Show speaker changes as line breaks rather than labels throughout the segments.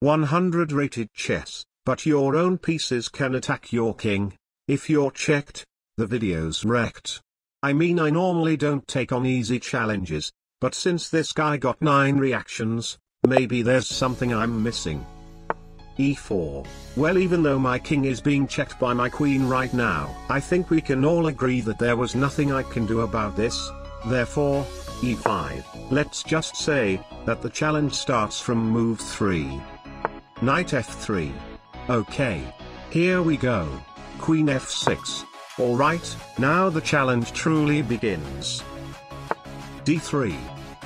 100 rated chess, but your own pieces can attack your king. If you're checked, the video's wrecked. I mean I normally don't take on easy challenges, but since this guy got 9 reactions, maybe there's something I'm missing. e4. Well even though my king is being checked by my queen right now, I think we can all agree that there was nothing I can do about this, therefore, e5. Let's just say, that the challenge starts from move 3. Knight f3. Okay. Here we go. Queen f6. Alright, now the challenge truly begins. d3.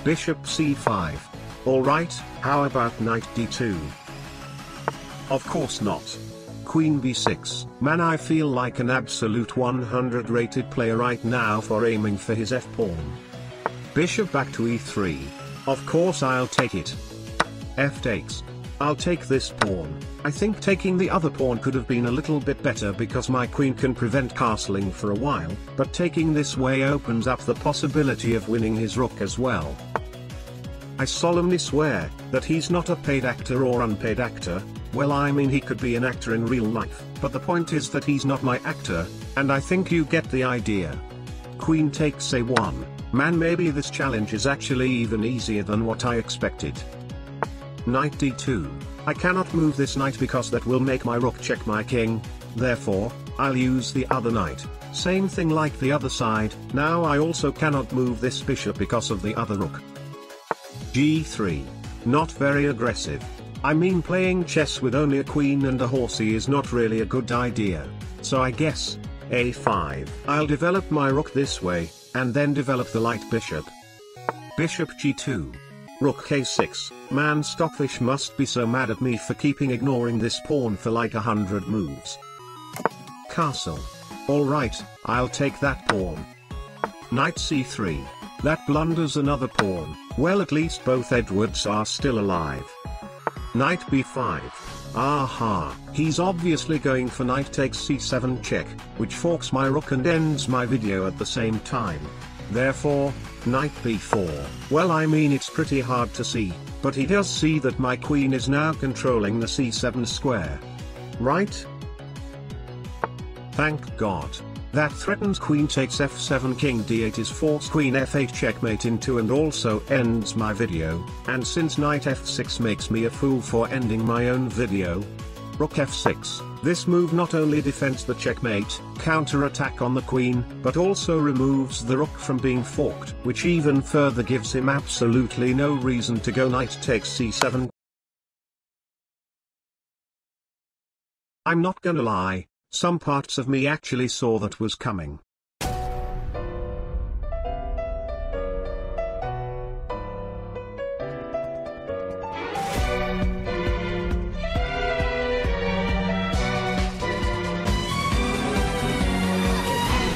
Bishop c5. Alright, how about knight d2? Of course not. Queen b6. Man I feel like an absolute 100 rated player right now for aiming for his f-pawn. Bishop back to e3. Of course I'll take it. f takes. I'll take this pawn. I think taking the other pawn could have been a little bit better because my queen can prevent castling for a while, but taking this way opens up the possibility of winning his rook as well. I solemnly swear, that he's not a paid actor or unpaid actor, well I mean he could be an actor in real life, but the point is that he's not my actor, and I think you get the idea. Queen takes a1, man maybe this challenge is actually even easier than what I expected. Knight d2. I cannot move this knight because that will make my rook check my king, therefore, I'll use the other knight. Same thing like the other side, now I also cannot move this bishop because of the other rook. g3. Not very aggressive. I mean playing chess with only a queen and a horsey is not really a good idea. So I guess, a5. I'll develop my rook this way, and then develop the light bishop. Bishop g2. Rook a6, man Stockfish must be so mad at me for keeping ignoring this pawn for like a hundred moves. Castle. Alright, I'll take that pawn. Knight c3. That blunders another pawn, well at least both Edwards are still alive. Knight b5. Aha, he's obviously going for knight takes c7 check, which forks my rook and ends my video at the same time. Therefore, knight b4. Well I mean it's pretty hard to see, but he does see that my queen is now controlling the c7 square. Right? Thank god. That threatens queen takes f7 king d8 is force queen f8 checkmate into and also ends my video, and since knight f6 makes me a fool for ending my own video. Rook f6, this move not only defends the checkmate, counter-attack on the queen, but also removes the rook from being forked, which even further gives him absolutely no reason to go knight takes c7. I'm not gonna lie, some parts of me actually saw that was coming.